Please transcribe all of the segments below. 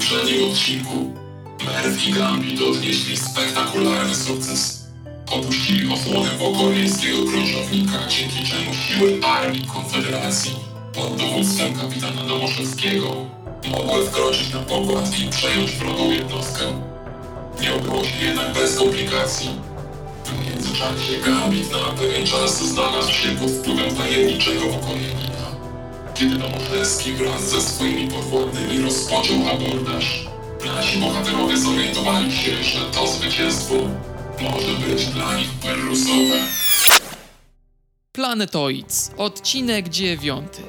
poprzednim odcinku, Merv i Gambit odnieśli spektakularny sukces. Opuścili osłonę wokoryjskiego krążownika, dzięki czemu siły armii Konfederacji pod dowództwem kapitana Domoszewskiego mogły wkroczyć na pokład i przejąć wrogą jednostkę. Nie obyło się jednak bez komplikacji. W międzyczasie Gambit na pewien czas znalazł się pod wpływem tajemniczego wokojenina. Kiedy Domoszewski wraz ze swoimi podwładnymi rozpoczął abordaż, nasi bohaterowie zorientowali się, że to zwycięstwo może być dla nich perrusowe. Planetoids, odcinek dziewiąty.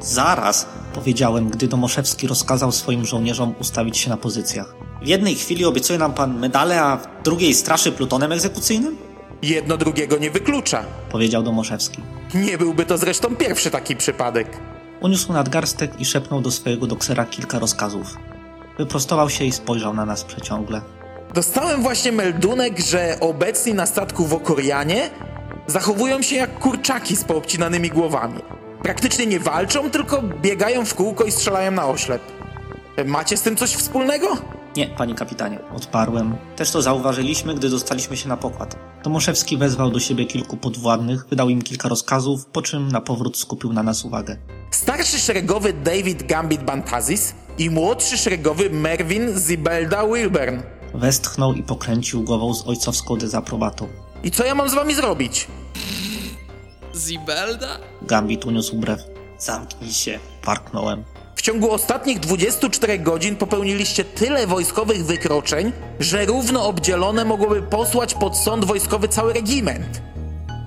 Zaraz, powiedziałem, gdy Domoszewski rozkazał swoim żołnierzom ustawić się na pozycjach. W jednej chwili obiecuje nam pan medale, a w drugiej straszy plutonem egzekucyjnym? Jedno drugiego nie wyklucza. Powiedział Domoszewski. Nie byłby to zresztą pierwszy taki przypadek. Uniósł nadgarstek i szepnął do swojego doksera kilka rozkazów. Wyprostował się i spojrzał na nas przeciągle. Dostałem właśnie meldunek, że obecni na statku w Okorianie zachowują się jak kurczaki z poobcinanymi głowami. Praktycznie nie walczą, tylko biegają w kółko i strzelają na oślep. Macie z tym coś wspólnego? Nie, panie kapitanie, odparłem. Też to zauważyliśmy, gdy dostaliśmy się na pokład. Domoszewski wezwał do siebie kilku podwładnych, wydał im kilka rozkazów, po czym na powrót skupił na nas uwagę. Starszy szeregowy David Gambit Bantazis i młodszy szeregowy Mervyn Zibelda Wilburn. Westchnął i pokręcił głową z ojcowską dezaprobatą. I co ja mam z wami zrobić? Zibelda? Gambit uniósł brew. Zamknij się, parknąłem. W ciągu ostatnich 24 godzin popełniliście tyle wojskowych wykroczeń, że równo obdzielone mogłoby posłać pod sąd wojskowy cały regiment.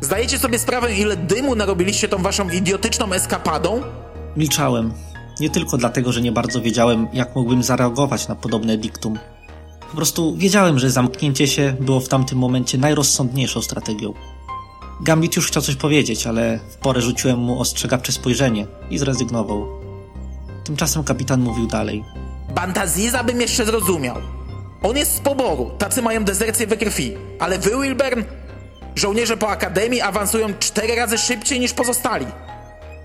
Zdajecie sobie sprawę, ile dymu narobiliście tą waszą idiotyczną eskapadą? Milczałem. Nie tylko dlatego, że nie bardzo wiedziałem, jak mógłbym zareagować na podobne diktum. Po prostu wiedziałem, że zamknięcie się było w tamtym momencie najrozsądniejszą strategią. Gambit już chciał coś powiedzieć, ale w porę rzuciłem mu ostrzegawcze spojrzenie i zrezygnował. Tymczasem kapitan mówił dalej. Bantaziza bym jeszcze zrozumiał. On jest z poboru, tacy mają dezercję we krwi. Ale wy, Wilburn? Żołnierze po akademii awansują cztery razy szybciej niż pozostali.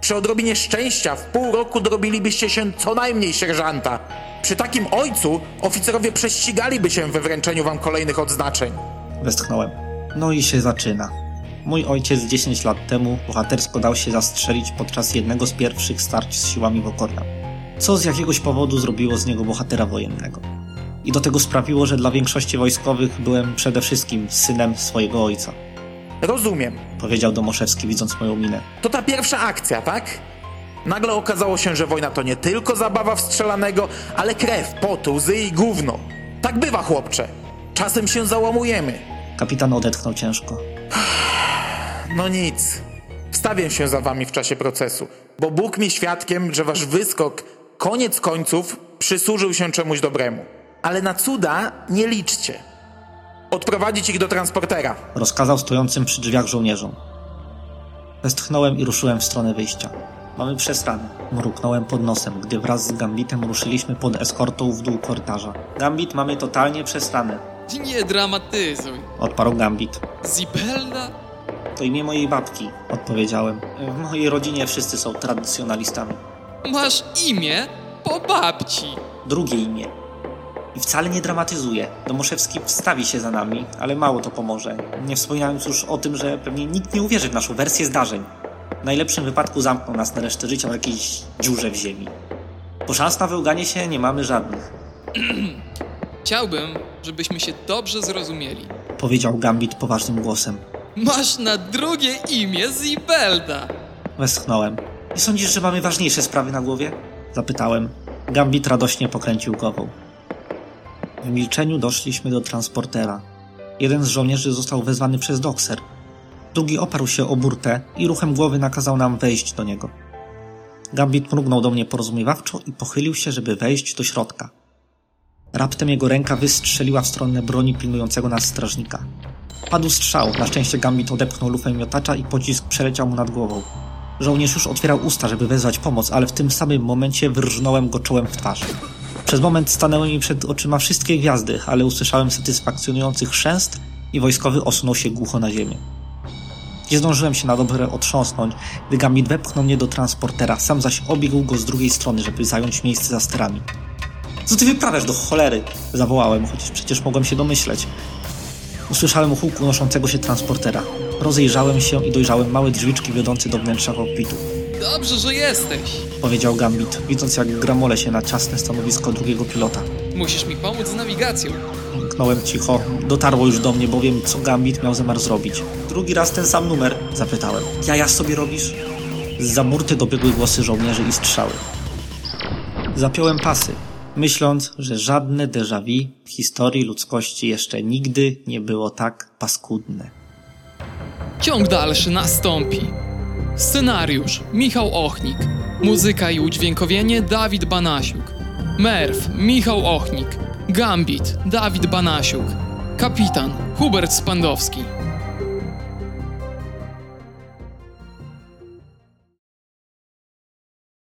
Przy odrobinie szczęścia w pół roku dorobilibyście się co najmniej sierżanta. Przy takim ojcu oficerowie prześcigaliby się we wręczeniu wam kolejnych odznaczeń. Westchnąłem. No i się zaczyna. Mój ojciec 10 lat temu bohatersko dał się zastrzelić podczas jednego z pierwszych starć z siłami Wokorna. Co z jakiegoś powodu zrobiło z niego bohatera wojennego. I do tego sprawiło, że dla większości wojskowych byłem przede wszystkim synem swojego ojca. Rozumiem. Powiedział Domoszewski widząc moją minę. To ta pierwsza akcja, tak? Nagle okazało się, że wojna to nie tylko zabawa w strzelanego, ale krew, pot, łzy i gówno. Tak bywa, chłopcze. Czasem się załamujemy. Kapitan odetchnął ciężko. No nic. Wstawię się za wami w czasie procesu, bo Bóg mi świadkiem, że wasz wyskok koniec końców przysłużył się czemuś dobremu. Ale na cuda nie liczcie. Odprowadzić ich do transportera. Rozkazał stojącym przy drzwiach żołnierzom. Westchnąłem i ruszyłem w stronę wyjścia. Mamy przesrane. Mruknąłem pod nosem, gdy wraz z Gambitem ruszyliśmy pod eskortą w dół korytarza. Gambit, mamy totalnie przesrane. Nie dramatyzuj. Odparł Gambit. Zibelda? To imię mojej babki, odpowiedziałem. W mojej rodzinie wszyscy są tradycjonalistami. Masz imię po babci. Drugie imię. I wcale nie dramatyzuję. Domoszewski wstawi się za nami, ale mało to pomoże. Nie wspominając już o tym, że pewnie nikt nie uwierzy w naszą wersję zdarzeń. W najlepszym wypadku zamkną nas na resztę życia w jakiejś dziurze w ziemi. Bo szans na wyłganie się nie mamy żadnych. Chciałbym, żebyśmy się dobrze zrozumieli. Powiedział Gambit poważnym głosem. Masz na drugie imię Zibelda. Westchnąłem. Nie sądzisz, że mamy ważniejsze sprawy na głowie? Zapytałem. Gambit radośnie pokręcił głową. W milczeniu doszliśmy do transportera. Jeden z żołnierzy został wezwany przez dokser. Drugi oparł się o burtę i ruchem głowy nakazał nam wejść do niego. Gambit mrugnął do mnie porozumiewawczo i pochylił się, żeby wejść do środka. Raptem jego ręka wystrzeliła w stronę broni pilnującego nas strażnika. Padł strzał, na szczęście Gambit odepchnął lufę miotacza i pocisk przeleciał mu nad głową. Żołnierz już otwierał usta, żeby wezwać pomoc, ale w tym samym momencie wyrżnąłem go czołem w twarz. Przez moment stanęły mi przed oczyma wszystkie gwiazdy, ale usłyszałem satysfakcjonujący chrzęst i wojskowy osunął się głucho na ziemię. Nie zdążyłem się na dobre otrząsnąć, gdy Gambit wepchnął mnie do transportera, sam zaś obiegł go z drugiej strony, żeby zająć miejsce za sterami. Co ty wyprawiasz do cholery? Zawołałem, chociaż przecież mogłem się domyśleć. Usłyszałem huk unoszącego się transportera. Rozejrzałem się i dojrzałem małe drzwiczki wiodące do wnętrza kokpitu. Dobrze, że jesteś. Powiedział Gambit, widząc jak gramole się na ciasne stanowisko drugiego pilota. Musisz mi pomóc z nawigacją. Mknąłem cicho. Dotarło już do mnie, bo wiem, co Gambit miał zamiar zrobić. Drugi raz ten sam numer? Zapytałem. Jaja sobie robisz? Z zamurty dobiegły głosy żołnierzy i strzały. Zapiąłem pasy, myśląc, że żadne déjà vu w historii ludzkości jeszcze nigdy nie było tak paskudne. Ciąg dalszy nastąpi. Scenariusz Michał Ochnik. Muzyka i udźwiękowienie Dawid Banasiuk. Merw Michał Ochnik. Gambit Dawid Banasiuk. Kapitan Hubert Spandowski.